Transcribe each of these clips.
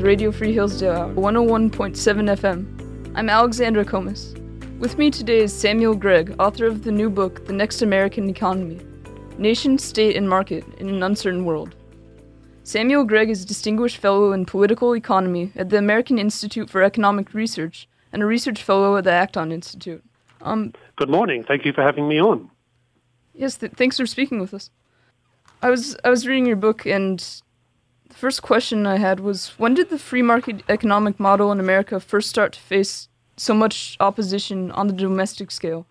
Radio Free Hillsdale, 101.7 FM. I'm Alexandra Comas. With me today is Samuel Gregg, author of the new book, The Next American Economy Nation, State, and Market in an Uncertain World. Samuel Gregg is a Distinguished Fellow in Political Economy at the American Institute for Economic Research and a Research Fellow at the Acton Institute. Um, Good morning. Thank you for having me on. Yes, th- thanks for speaking with us. I was I was reading your book, and the first question I had was, when did the free market economic model in America first start to face so much opposition on the domestic scale?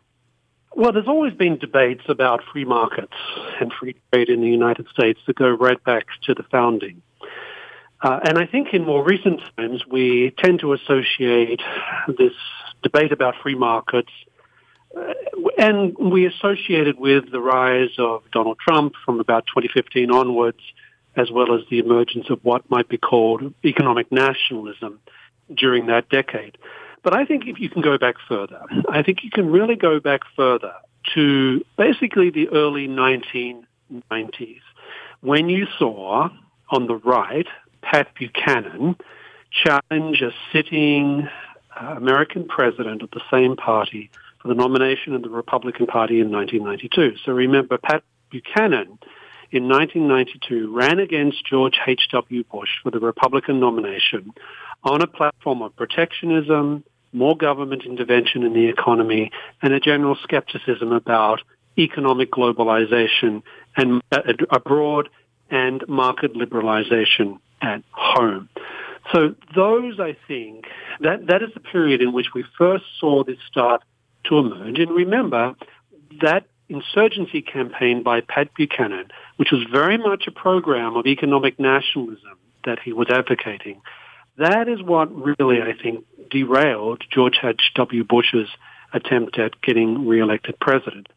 Well, there's always been debates about free markets and free trade in the United States that go right back to the founding. Uh, and I think in more recent times, we tend to associate this debate about free markets and we associated with the rise of Donald Trump from about 2015 onwards, as well as the emergence of what might be called economic nationalism during that decade. But I think if you can go back further, I think you can really go back further to basically the early 1990s when you saw on the right Pat Buchanan challenge a sitting uh, American president of the same party for the nomination of the Republican Party in 1992. So remember, Pat Buchanan in 1992 ran against George H.W. Bush for the Republican nomination on a platform of protectionism, more government intervention in the economy, and a general skepticism about economic globalization and abroad and market liberalization at home. So those, I think, that, that is the period in which we first saw this start to emerge. And remember, that insurgency campaign by Pat Buchanan, which was very much a program of economic nationalism that he was advocating, that is what really, I think, derailed George H.W. Bush's attempt at getting reelected president.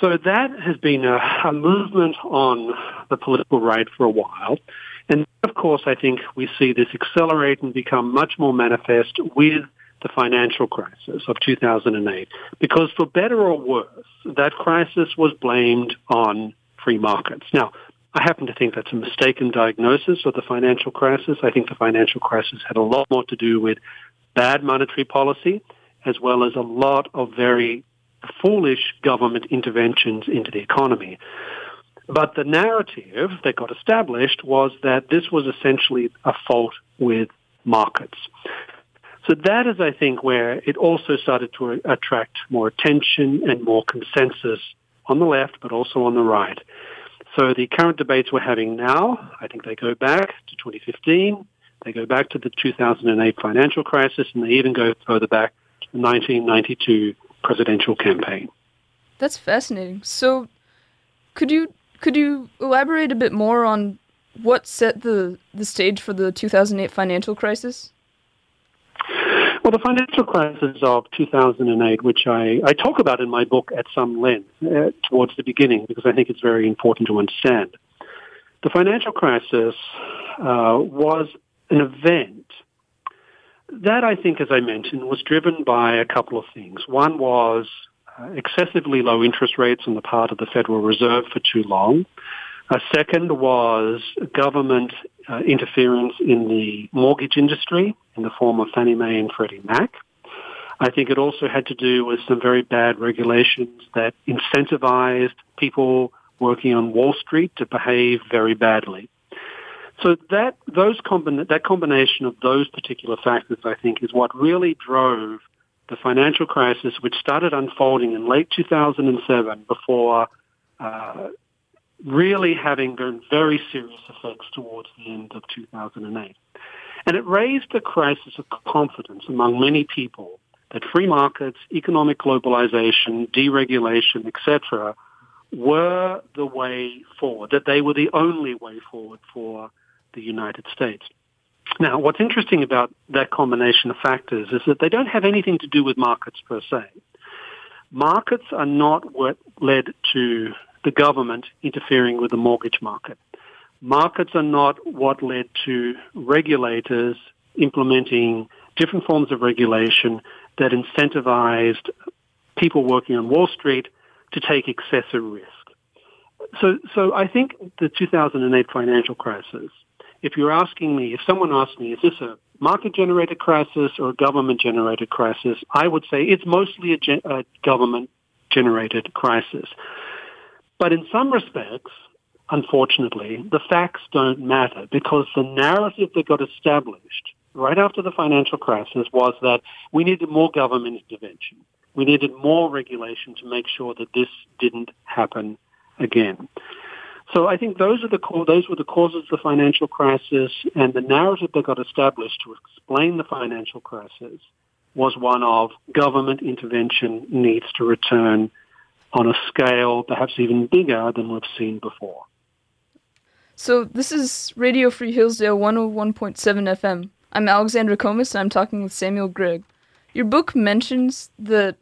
So that has been a, a, movement on the political right for a while. And of course, I think we see this accelerate and become much more manifest with the financial crisis of 2008. Because for better or worse, that crisis was blamed on free markets. Now, I happen to think that's a mistaken diagnosis of the financial crisis. I think the financial crisis had a lot more to do with bad monetary policy, as well as a lot of very foolish government interventions into the economy. But the narrative that got established was that this was essentially a fault with markets. So that is, I think, where it also started to attract more attention and more consensus on the left, but also on the right. So the current debates we're having now, I think they go back to 2015. They go back to the 2008 financial crisis, and they even go further back to the 1992 presidential campaign. That's fascinating. So, could you could you elaborate a bit more on what set the the stage for the 2008 financial crisis? Well, the financial crisis of 2008, which I, I talk about in my book at some length uh, towards the beginning, because I think it's very important to understand. The financial crisis uh, was an event that, I think, as I mentioned, was driven by a couple of things. One was uh, excessively low interest rates on the part of the Federal Reserve for too long. A second was government uh, interference in the mortgage industry in the form of Fannie Mae and Freddie Mac. I think it also had to do with some very bad regulations that incentivized people working on Wall Street to behave very badly. So that those combina- that combination of those particular factors, I think, is what really drove the financial crisis, which started unfolding in late 2007 before uh, really having very serious effects towards the end of 2008. And it raised a crisis of confidence among many people that free markets, economic globalization, deregulation, etc., were the way forward, that they were the only way forward for the United States. Now, what's interesting about that combination of factors is that they don't have anything to do with markets per se. Markets are not what led to the government interfering with the mortgage market. Markets are not what led to regulators implementing different forms of regulation that incentivized people working on Wall Street to take excessive risk. So, so I think the 2008 financial crisis, if you're asking me, if someone asks me, is this a market-generated crisis or a government-generated crisis, I would say it's mostly a, ge- a government-generated crisis. But in some respects, unfortunately, the facts don't matter because the narrative that got established right after the financial crisis was that we needed more government intervention. We needed more regulation to make sure that this didn't happen again. So I think those are the those were the causes of the financial crisis, and the narrative that got established to explain the financial crisis was one of government intervention needs to return on a scale perhaps even bigger than we've seen before. So this is Radio Free Hillsdale 101.7 FM. I'm Alexandra Comas, and I'm talking with Samuel Gregg. Your book mentions that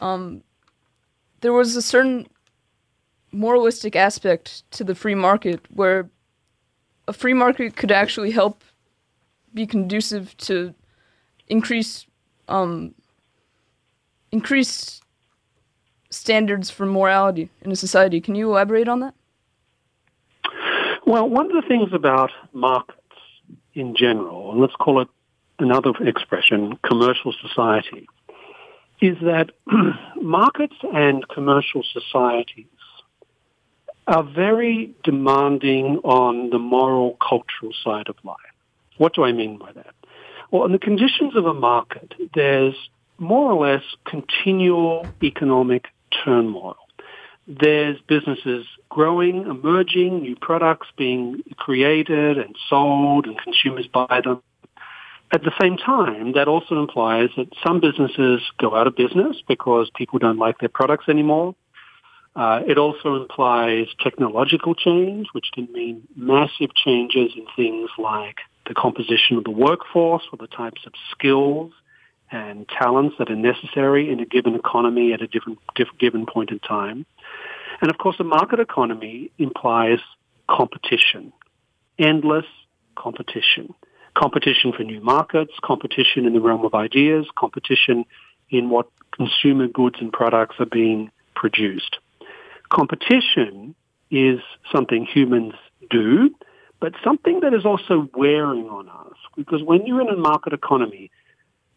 um, there was a certain moralistic aspect to the free market where a free market could actually help be conducive to increase um, increase standards for morality in a society. Can you elaborate on that? Well, one of the things about markets in general, and let's call it another expression, commercial society, is that markets and commercial societies are very demanding on the moral, cultural side of life. What do I mean by that? Well, in the conditions of a market, there's more or less continual economic turmoil. There's businesses growing, emerging, new products being created and sold, and consumers buy them. At the same time, that also implies that some businesses go out of business because people don't like their products anymore. Uh, it also implies technological change, which can mean massive changes in things like the composition of the workforce or the types of skills and talents that are necessary in a given economy at a different, different given point in time. And of course, a market economy implies competition, endless competition. Competition for new markets, competition in the realm of ideas, competition in what consumer goods and products are being produced competition is something humans do, but something that is also wearing on us. Because when you're in a market economy,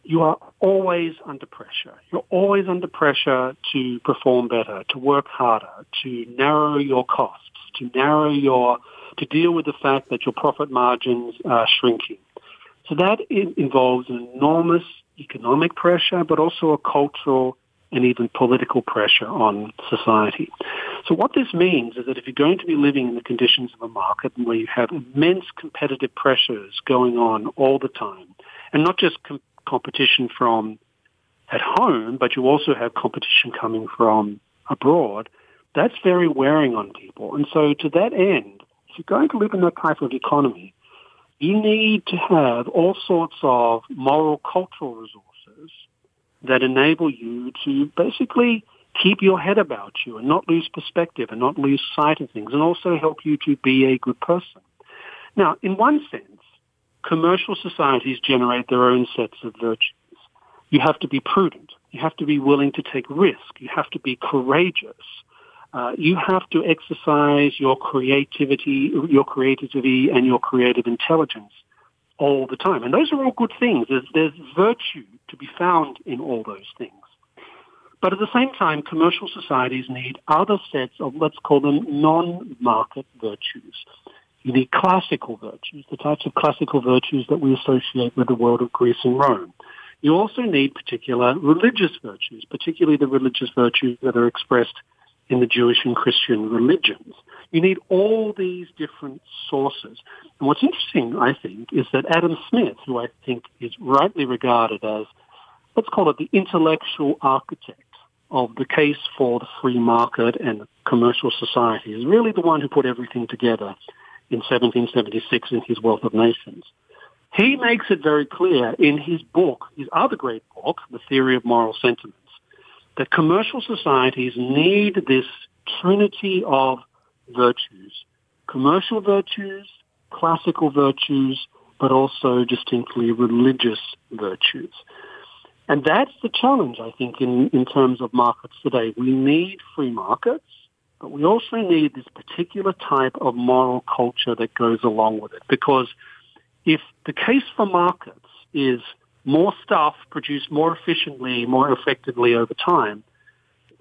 you are always under pressure. You're always under pressure to perform better, to work harder, to narrow your costs, to narrow your, to deal with the fact that your profit margins are shrinking. So that involves enormous economic pressure, but also a cultural and even political pressure on society. So what this means is that if you're going to be living in the conditions of a market where you have immense competitive pressures going on all the time, and not just competition from at home, but you also have competition coming from abroad, that's very wearing on people. And so to that end, if you're going to live in that type of economy, you need to have all sorts of moral cultural resources that enable you to basically keep your head about you and not lose perspective and not lose sight of things and also help you to be a good person. Now, in one sense, commercial societies generate their own sets of virtues. You have to be prudent. You have to be willing to take risk. You have to be courageous. Uh, you have to exercise your creativity, your creativity and your creative intelligence all the time. And those are all good things. There's, there's virtue to be found in all those things. But at the same time, commercial societies need other sets of, let's call them non-market virtues. Need classical virtues, the types of classical virtues that we associate with the world of Greece and Rome. You also need particular religious virtues, particularly the religious virtues that are expressed in the Jewish and Christian religions. You need all these different sources. And what's interesting, I think, is that Adam Smith, who I think is rightly regarded as, let's call it the intellectual architect of the case for the free market and commercial society, is really the one who put everything together in 1776 in his Wealth of Nations. He makes it very clear in his book, his other great book, The Theory of Moral Sentiments, that commercial societies need this trinity of virtues. Commercial virtues, classical virtues, but also distinctly religious virtues. And that's the challenge, I think, in, in terms of markets today. We need free markets, but we also need this particular type of moral culture that goes along with it. Because if the case for markets is more stuff produced more efficiently, more effectively over time,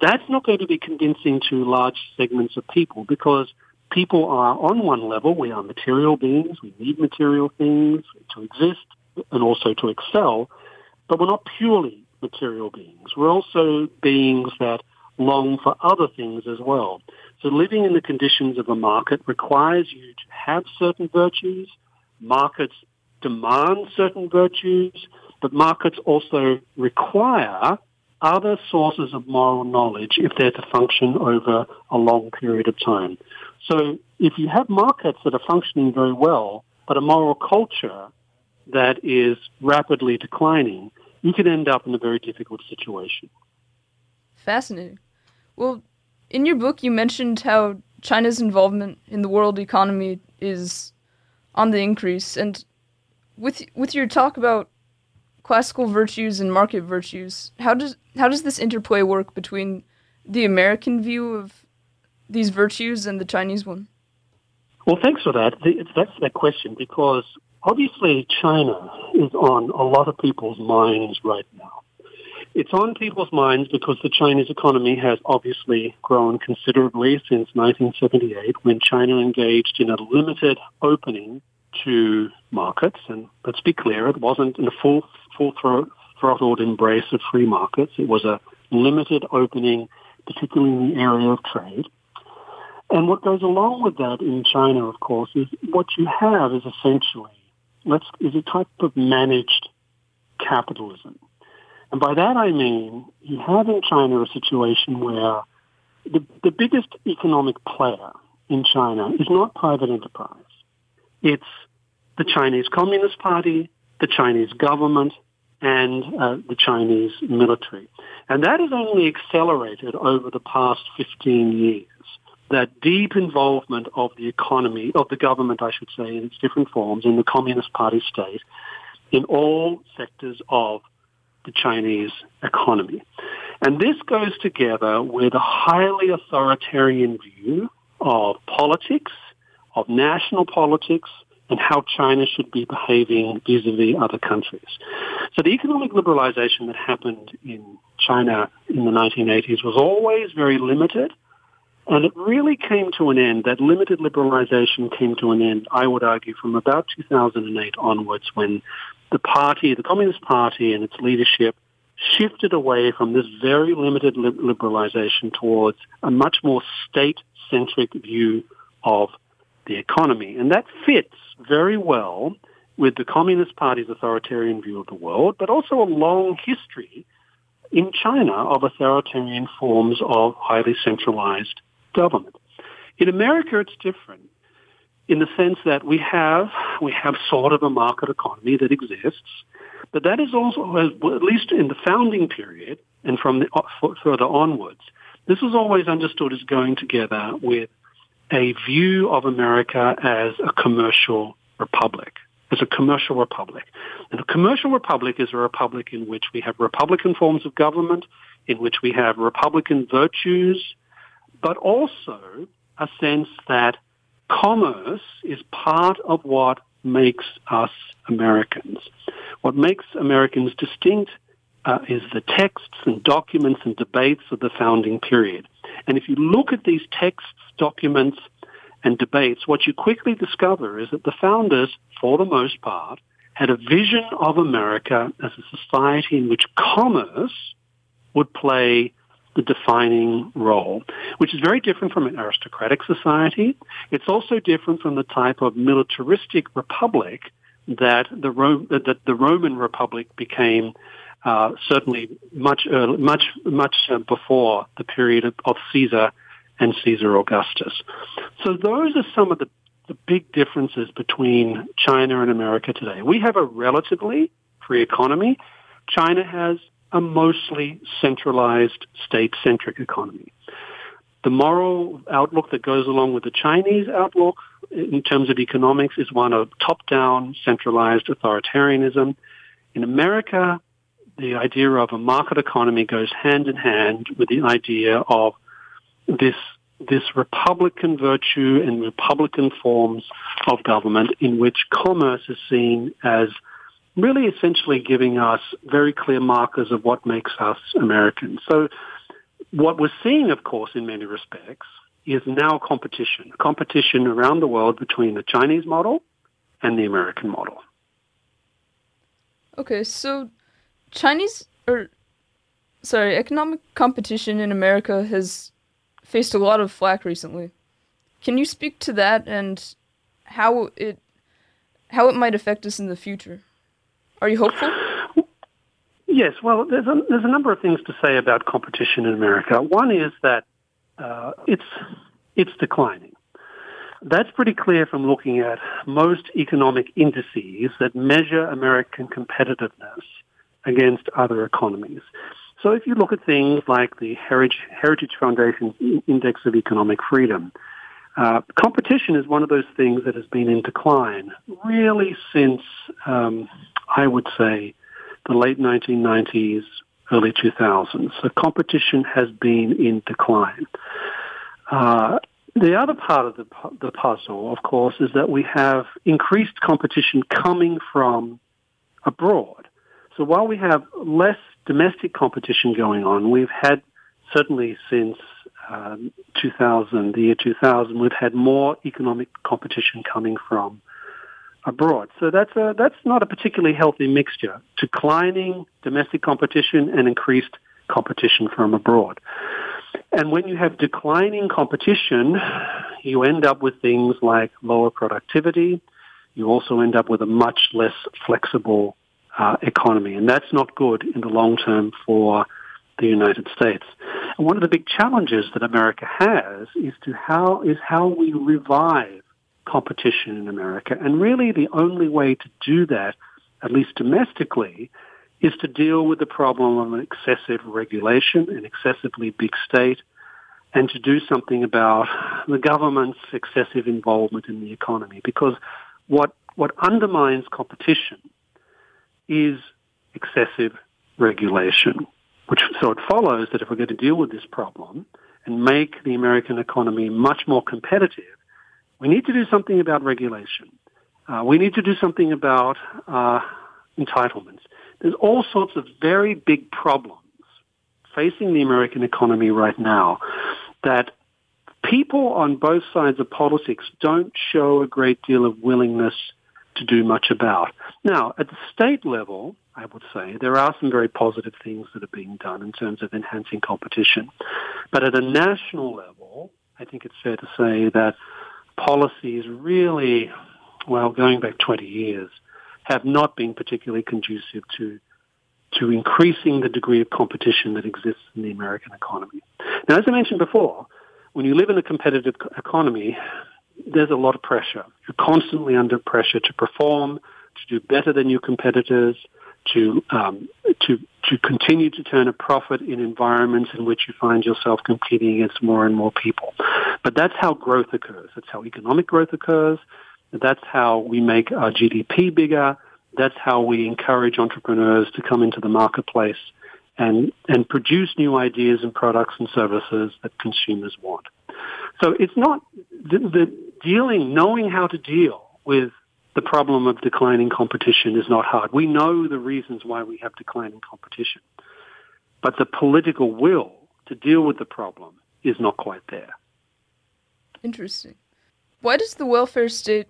that's not going to be convincing to large segments of people because people are on one level, we are material beings, we need material things to exist and also to excel, but we're not purely material beings. We're also beings that long for other things as well. So living in the conditions of a market requires you to have certain virtues. Markets demand certain virtues, but markets also require other sources of moral knowledge if they're to function over a long period of time. So if you have markets that are functioning very well, but a moral culture that is rapidly declining, you can end up in a very difficult situation. Fascinating. Well, in your book, you mentioned how China's involvement in the world economy is on the increase, and with with your talk about classical virtues and market virtues, how does how does this interplay work between the American view of these virtues and the Chinese one? Well, thanks for that. That's that question because obviously China is on a lot of people's minds right now. It's on people's minds because the Chinese economy has obviously grown considerably since 1978 when China engaged in a limited opening to markets. And let's be clear, it wasn't in a full, full throttled embrace of free markets. It was a limited opening, particularly in the area of trade. And what goes along with that in China, of course, is what you have is essentially let's is a type of managed capitalism. And by that I mean you have in China a situation where the, the biggest economic player in China is not private enterprise. It's the Chinese Communist Party, the Chinese government, and uh, the Chinese military. And that has only accelerated over the past 15 years. That deep involvement of the economy, of the government, I should say, in its different forms, in the Communist Party state, in all sectors of the Chinese economy. And this goes together with a highly authoritarian view of politics, of national politics, and how China should be behaving vis-a-vis other countries. So the economic liberalization that happened in China in the 1980s was always very limited. And it really came to an end, that limited liberalization came to an end, I would argue, from about 2008 onwards when the party, the Communist Party and its leadership shifted away from this very limited liberalization towards a much more state-centric view of the economy. And that fits very well with the Communist Party's authoritarian view of the world, but also a long history in China of authoritarian forms of highly centralized government. In America, it's different in the sense that we have we have sort of a market economy that exists, but that is also, at least in the founding period and from the, uh, further onwards, this was always understood as going together with a view of America as a commercial republic, as a commercial republic. And a commercial republic is a republic in which we have republican forms of government, in which we have republican virtues, but also a sense that commerce is part of what makes us Americans. What makes Americans distinct uh, is the texts and documents and debates of the founding period. And if you look at these texts, documents, and debates, what you quickly discover is that the founders, for the most part, had a vision of America as a society in which commerce would play the defining role, which is very different from an aristocratic society. It's also different from the type of militaristic republic that the, Ro- that the Roman Republic became uh, certainly much, uh, much, much uh, before the period of, of Caesar and Caesar Augustus. So those are some of the, the big differences between China and America today. We have a relatively free economy. China has a mostly centralized state-centric economy. The moral outlook that goes along with the Chinese outlook in terms of economics is one of top-down, centralized authoritarianism. In America, the idea of a market economy goes hand in hand with the idea of this this Republican virtue and Republican forms of government in which commerce is seen as really essentially giving us very clear markers of what makes us Americans. So what we're seeing, of course, in many respects, is now competition, competition around the world between the Chinese model and the American model. Okay, so Chinese or sorry, economic competition in America has faced a lot of flack recently. Can you speak to that and how it how it might affect us in the future? Are you hopeful? Yes, well, there's a, there's a number of things to say about competition in America. One is that uh, it's it's declining. That's pretty clear from looking at most economic indices that measure American competitiveness against other economies. So if you look at things like the Heritage, Heritage Foundation Index of Economic Freedom, uh, competition is one of those things that has been in decline really since, um, I would say, the late 1990s, early 2000s. So competition has been in decline. Uh, the other part of the, the puzzle, of course, is that we have increased competition coming from abroad. So while we have less domestic competition going on, we've had certainly since um, 2000, the year 2000, we've had more economic competition coming from abroad. So that's a, that's not a particularly healthy mixture. Declining domestic competition and increased competition from abroad. And when you have declining competition, you end up with things like lower productivity. You also end up with a much less flexible uh, economy, and that's not good in the long term for the United States. And one of the big challenges that America has is to how is how we revive competition in America. And really, the only way to do that, at least domestically, is to deal with the problem of excessive regulation, an excessively big state, and to do something about the government's excessive involvement in the economy. Because what, what undermines competition is excessive regulation. Which, so it follows that if we're going to deal with this problem and make the American economy much more competitive, we need to do something about regulation. Uh, we need to do something about uh, entitlements. There's all sorts of very big problems facing the American economy right now that people on both sides of politics don't show a great deal of willingness to do much about. Now, at the state level, I would say there are some very positive things that are being done in terms of enhancing competition. But at a national level, I think it's fair to say that policies really, well, going back 20 years, have not been particularly conducive to to increasing the degree of competition that exists in the American economy. Now, as I mentioned before, when you live in a competitive economy, there's a lot of pressure. You're constantly under pressure to perform, to do better than your competitors, to um, to to continue to turn a profit in environments in which you find yourself competing against more and more people. But that's how growth occurs. That's how economic growth occurs. That's how we make our GDP bigger. That's how we encourage entrepreneurs to come into the marketplace and, and produce new ideas and products and services that consumers want. So it's not the, the dealing, knowing how to deal with the problem of declining competition is not hard. We know the reasons why we have declining competition. But the political will to deal with the problem is not quite there. Interesting. Why does the welfare state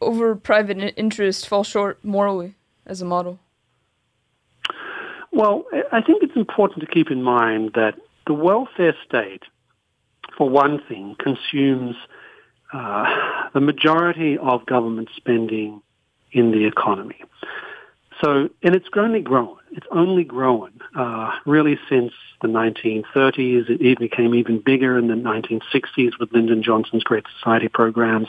over private interest fall short morally as a model? Well, I think it's important to keep in mind that the welfare state, for one thing, consumes uh, the majority of government spending in the economy. So, and it's only grown. It's only grown uh, really since the 1930s. It became even bigger in the 1960s with Lyndon Johnson's Great Society programs.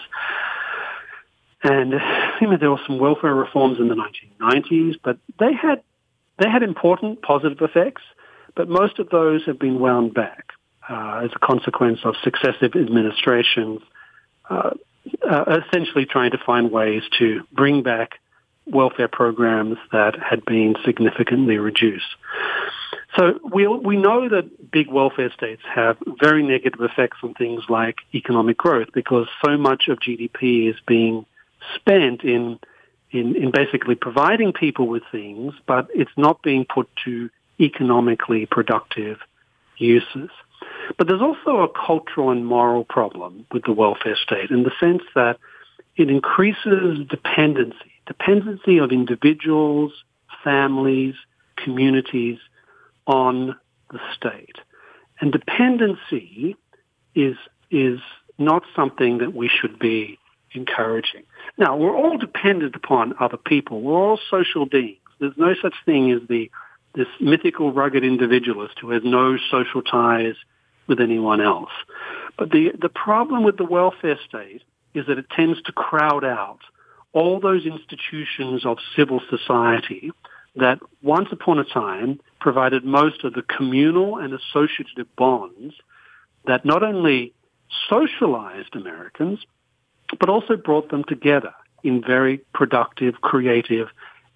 And you know, there were some welfare reforms in the 1990s, but they had they had important positive effects. But most of those have been wound back uh, as a consequence of successive administrations, uh, uh, essentially trying to find ways to bring back welfare programs that had been significantly reduced. So we, we know that big welfare states have very negative effects on things like economic growth because so much of GDP is being spent in, in, in basically providing people with things, but it's not being put to economically productive uses. But there's also a cultural and moral problem with the welfare state in the sense that it increases dependency, dependency of individuals, families, communities on the state. And dependency is, is not something that we should be encouraging. Now, we're all dependent upon other people. We're all social beings. There's no such thing as the this mythical rugged individualist who has no social ties with anyone else. But the, the problem with the welfare state is that it tends to crowd out all those institutions of civil society that once upon a time provided most of the communal and associative bonds that not only socialized Americans, but also brought them together in very productive, creative,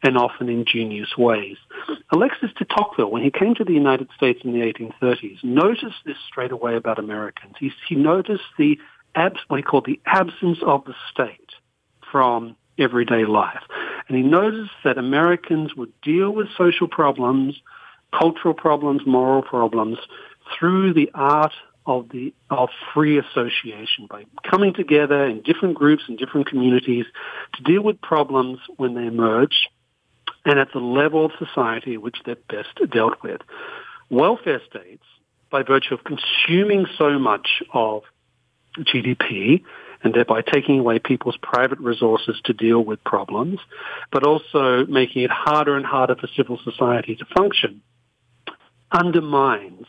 and often ingenious ways. Alexis de Tocqueville, when he came to the United States in the 1830s, noticed this straight away about Americans. He, he noticed the abs, what he called the absence of the state from everyday life. And he noticed that Americans would deal with social problems, cultural problems, moral problems through the art of the of free association by coming together in different groups and different communities to deal with problems when they emerge and at the level of society which they're best dealt with. Welfare states, by virtue of consuming so much of GDP and thereby taking away people's private resources to deal with problems, but also making it harder and harder for civil society to function, undermines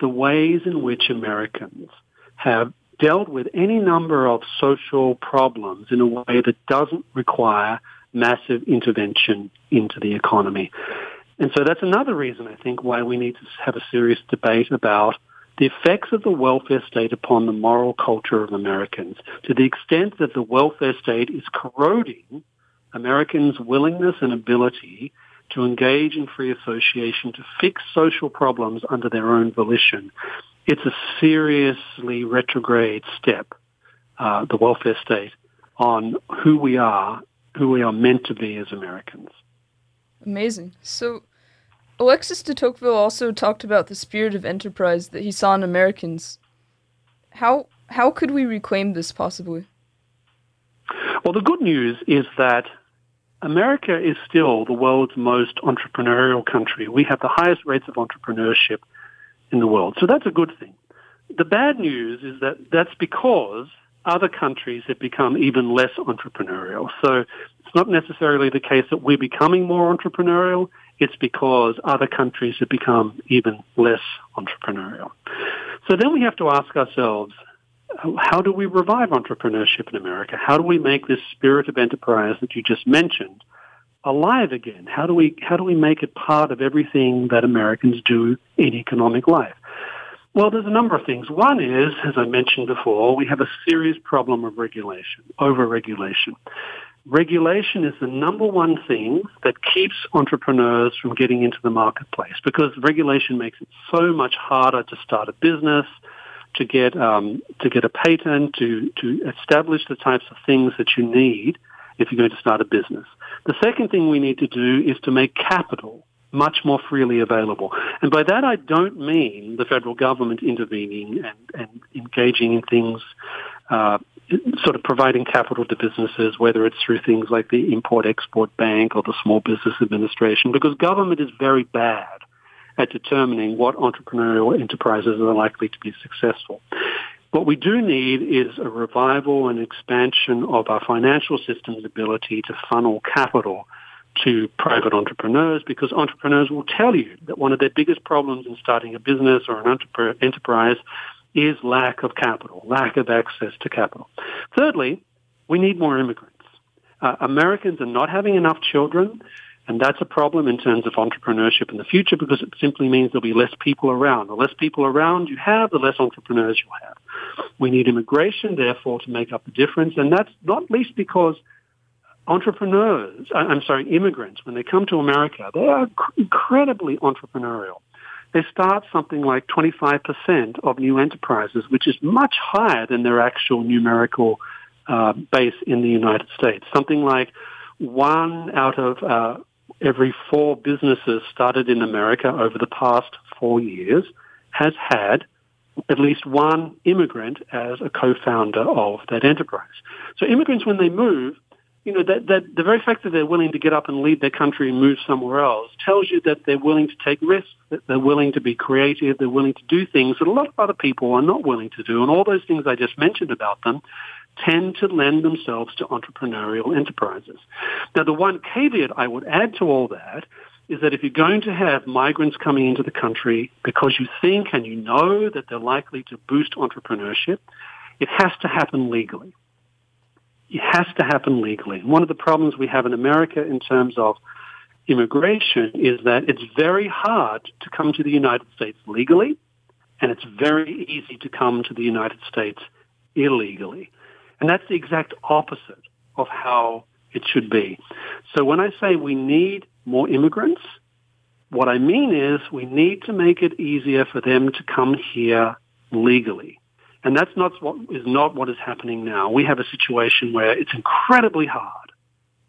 the ways in which Americans have dealt with any number of social problems in a way that doesn't require massive intervention into the economy. And so that's another reason, I think, why we need to have a serious debate about the effects of the welfare state upon the moral culture of Americans to the extent that the welfare state is corroding Americans' willingness and ability to engage in free association to fix social problems under their own volition. It's a seriously retrograde step, uh, the welfare state, on who we are who we are meant to be as Americans. Amazing. So, Alexis de Tocqueville also talked about the spirit of enterprise that he saw in Americans. How how could we reclaim this possibly? Well, the good news is that America is still the world's most entrepreneurial country. We have the highest rates of entrepreneurship in the world. So that's a good thing. The bad news is that that's because other countries have become even less entrepreneurial. So it's not necessarily the case that we're becoming more entrepreneurial. It's because other countries have become even less entrepreneurial. So then we have to ask ourselves, how do we revive entrepreneurship in America? How do we make this spirit of enterprise that you just mentioned alive again? How do we, how do we make it part of everything that Americans do in economic life? Well, there's a number of things. One is, as I mentioned before, we have a serious problem of regulation, over-regulation. Regulation is the number one thing that keeps entrepreneurs from getting into the marketplace because regulation makes it so much harder to start a business, to get um, to get a patent, to to establish the types of things that you need if you're going to start a business. The second thing we need to do is to make capital much more freely available. And by that I don't mean the federal government intervening and, and engaging in things, uh, sort of providing capital to businesses, whether it's through things like the Import-Export Bank or the Small Business Administration, because government is very bad at determining what entrepreneurial enterprises are likely to be successful. What we do need is a revival and expansion of our financial system's ability to funnel capital to private entrepreneurs because entrepreneurs will tell you that one of their biggest problems in starting a business or an enterprise is lack of capital, lack of access to capital. Thirdly, we need more immigrants. Uh, Americans are not having enough children, and that's a problem in terms of entrepreneurship in the future because it simply means there'll be less people around. The less people around you have, the less entrepreneurs you'll have. We need immigration, therefore, to make up the difference, and that's not least because entrepreneurs, I'm sorry, immigrants, when they come to America, they are incredibly entrepreneurial. they start something like 25% of new enterprises, which is much higher than their actual numerical uh, base in the United States. Something like one out of uh, every four businesses started in America over the past four years has had at least one immigrant as a co-founder of that enterprise. So immigrants, when they move, you know, that, that the very fact that they're willing to get up and leave their country and move somewhere else tells you that they're willing to take risks, that they're willing to be creative, they're willing to do things that a lot of other people are not willing to do. And all those things I just mentioned about them tend to lend themselves to entrepreneurial enterprises. Now, the one caveat I would add to all that is that if you're going to have migrants coming into the country because you think and you know that they're likely to boost entrepreneurship, it has to happen legally. It has to happen legally. One of the problems we have in America in terms of immigration is that it's very hard to come to the United States legally, and it's very easy to come to the United States illegally. And that's the exact opposite of how it should be. So when I say we need more immigrants, what I mean is we need to make it easier for them to come here legally. And that's not what is not what is happening now. We have a situation where it's incredibly hard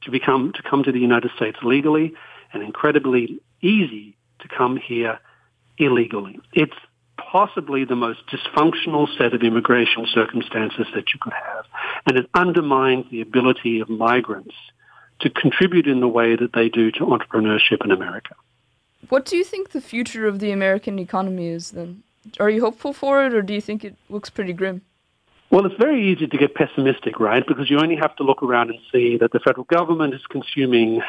to become to come to the United States legally and incredibly easy to come here illegally. It's possibly the most dysfunctional set of immigration circumstances that you could have. And it undermines the ability of migrants to contribute in the way that they do to entrepreneurship in America. What do you think the future of the American economy is then? Are you hopeful for it or do you think it looks pretty grim? Well, it's very easy to get pessimistic, right? Because you only have to look around and see that the federal government is consuming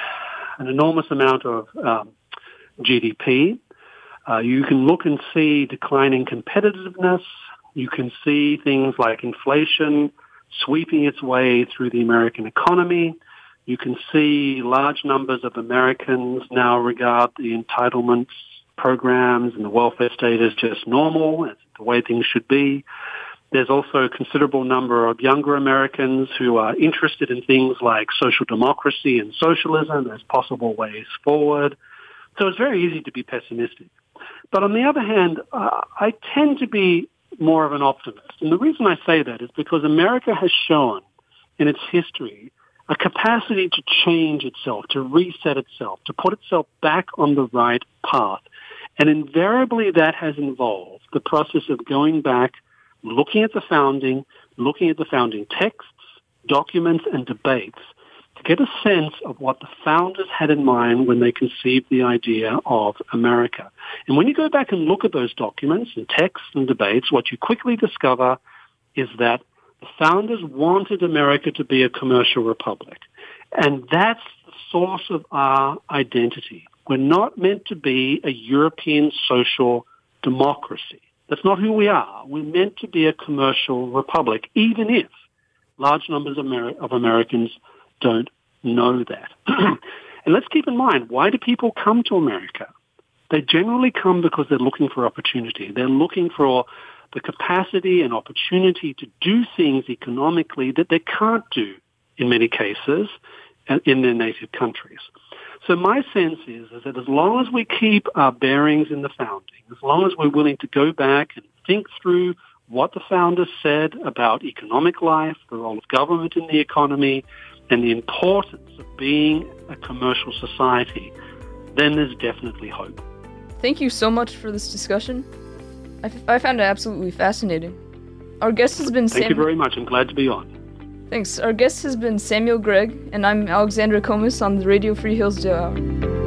an enormous amount of um, GDP. Uh, you can look and see declining competitiveness. You can see things like inflation sweeping its way through the American economy. You can see large numbers of Americans now regard the entitlements programs and the welfare state is just normal, It's the way things should be. There's also a considerable number of younger Americans who are interested in things like social democracy and socialism as possible ways forward. So it's very easy to be pessimistic. But on the other hand, uh, I tend to be more of an optimist. And the reason I say that is because America has shown in its history a capacity to change itself, to reset itself, to put itself back on the right path. And invariably that has involved the process of going back, looking at the founding, looking at the founding texts, documents, and debates to get a sense of what the founders had in mind when they conceived the idea of America. And when you go back and look at those documents and texts and debates, what you quickly discover is that the founders wanted America to be a commercial republic. And that's the source of our identity. We're not meant to be a European social democracy. That's not who we are. We're meant to be a commercial republic, even if large numbers of, Amer- of Americans don't know that. and let's keep in mind, why do people come to America? They generally come because they're looking for opportunity. They're looking for the capacity and opportunity to do things economically that they can't do in many cases uh, in their native countries. So my sense is, is that as long as we keep our bearings in the founding, as long as we're willing to go back and think through what the founders said about economic life, the role of government in the economy, and the importance of being a commercial society, then there's definitely hope. Thank you so much for this discussion. I, f- I found it absolutely fascinating. Our guest has been Thank Sam- you very much. I'm glad to be on. Thanks. Our guest has been Samuel Gregg, and I'm Alexandra Comas on the Radio Free Hillsdale Hour.